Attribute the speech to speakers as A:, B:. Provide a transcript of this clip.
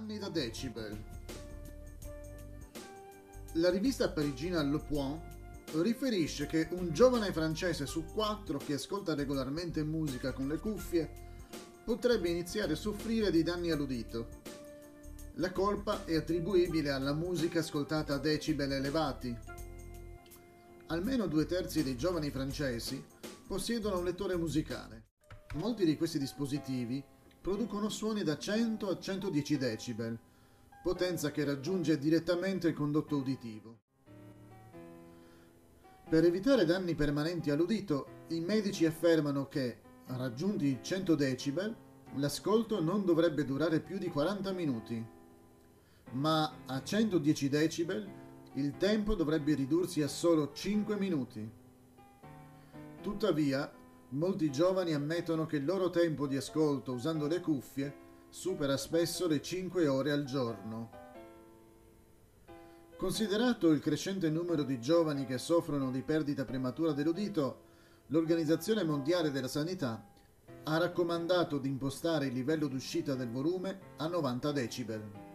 A: Anni da Decibel. La rivista parigina Le Point riferisce che un giovane francese su quattro che ascolta regolarmente musica con le cuffie potrebbe iniziare a soffrire di danni all'udito. La colpa è attribuibile alla musica ascoltata a decibel elevati. Almeno due terzi dei giovani francesi possiedono un lettore musicale. Molti di questi dispositivi producono suoni da 100 a 110 decibel, potenza che raggiunge direttamente il condotto uditivo. Per evitare danni permanenti all'udito, i medici affermano che, raggiunti i 100 decibel, l'ascolto non dovrebbe durare più di 40 minuti, ma a 110 decibel il tempo dovrebbe ridursi a solo 5 minuti. Tuttavia, molti giovani ammettono che il loro tempo di ascolto usando le cuffie supera spesso le 5 ore al giorno. Considerato il crescente numero di giovani che soffrono di perdita prematura dell'udito, l'Organizzazione Mondiale della Sanità ha raccomandato di impostare il livello d'uscita del volume a 90 decibel.